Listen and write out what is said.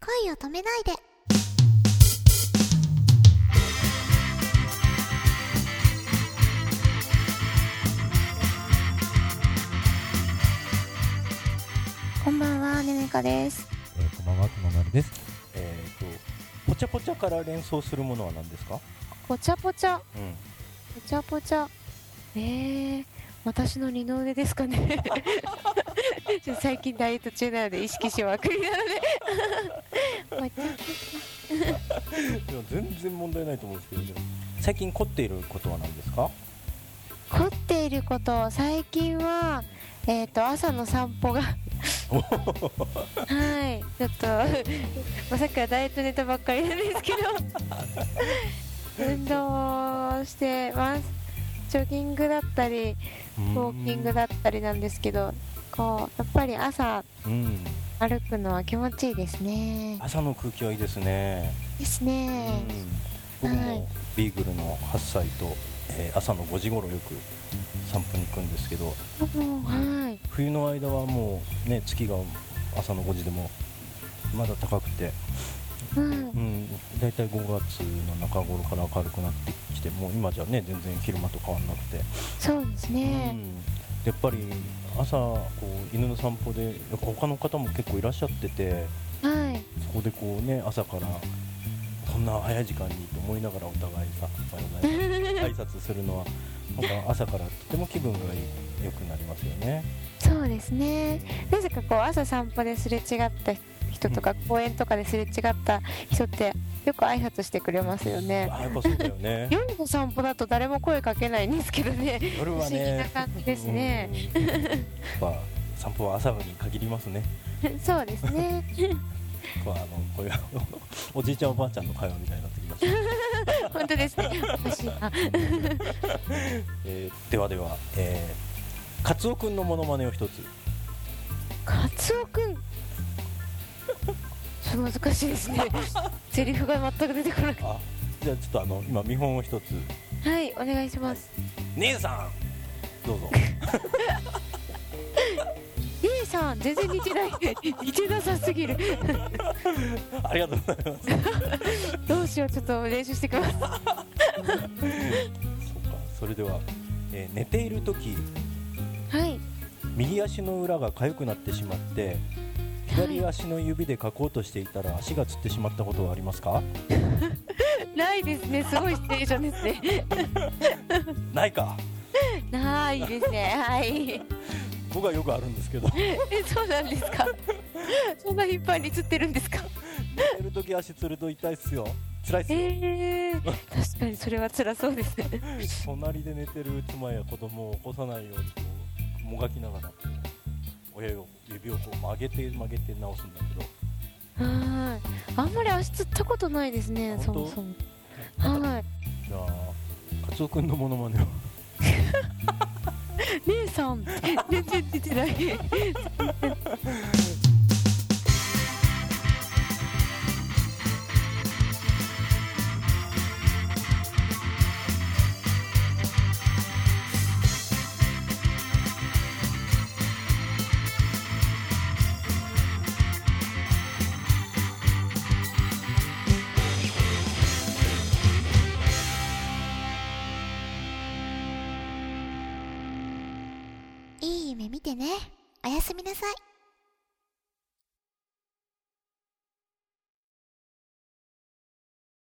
恋を止めないでこんばんはねねかですえー、こんばんは、くままるです。えっ、と、ぽちゃぽちゃから連想するものは何ですか？ぽちゃぽちゃうん。ぽちゃぽちゃえー、私の二の腕ですかね 最近ダイエット中なので意識しまくりなので然問題ないと思うんですけど、でも最近凝っていることは何ですか？ゃ凝っていること最近はえっ、と朝の散歩がはいちょっと、まあ、さっきからダイエットネタばっかりなんですけど運動してますジョギングだったりウォーキングだったりなんですけどこうやっぱり朝うん。歩くのは気持ちいいですね。朝の空気はいいですね。ですうねん。僕はい。もビーグルの8歳と、えー朝の5時頃よく散歩に行くんですけど、うんはい。冬の間はもうね月が朝の5時でもまだ高くて、うんうん、だいたい5月の中頃から明るくなってきてもう今じゃね全然昼間と変わんなくて、そうですうねん、やっぱり朝こう犬の散歩で他の方も結構いらっしゃっててはい。そこでこうね朝からこんな早い時間にと思いながらお互いさおはようございます挨拶するのはなんか朝からとても気分が良くなりますよね。そうですね。なぜかこう朝散歩ですれ違った人とか公園とかですれ違った人ってよく挨拶してくれますよねあやっぱそうだよね。夜の散歩だと誰も声かけないんですけどね夜は不思議なね。感じですね散歩は朝に限りますね。そうですねこうあのこういうおじいちゃんおばあちゃんの会話みたいになってきました。本当ですね欲しいなえーではでは、えー、カツオくんのモノマネを一つ。カツオくんと難しいですね セリフが全く出てこなくあ、じゃあちょっとあの今見本を一つ。はいお願いします姉さん。どうぞ。姉さん全然似てない 似てなさすぎるありがとうございます。どうしようちょっと練習してきますそうか。それでは、えー寝ている時はい右足の裏が痒くなってしまって。左足の指で書こうとしていたら足がつってしまったことはありますか？ないですね。すごいシチュエーションですね。ないか。ないですね。はい。僕はよくあるんですけど。えそうなんですか？そんな頻繁に釣ってるんですか？寝てる時足つると痛いっすよ。辛いっすよ、えー、確かにそれは辛そうですね。隣で寝てる妻や子供を起こさないようにこうもがきながら親を指をこう曲げて曲げて直すんだけど。はい。あんまり足つったことないですねそもそも。はい。じゃあカツオくんのモノマネを姉 さん。全然出てない夢見てね。おやすみなさい。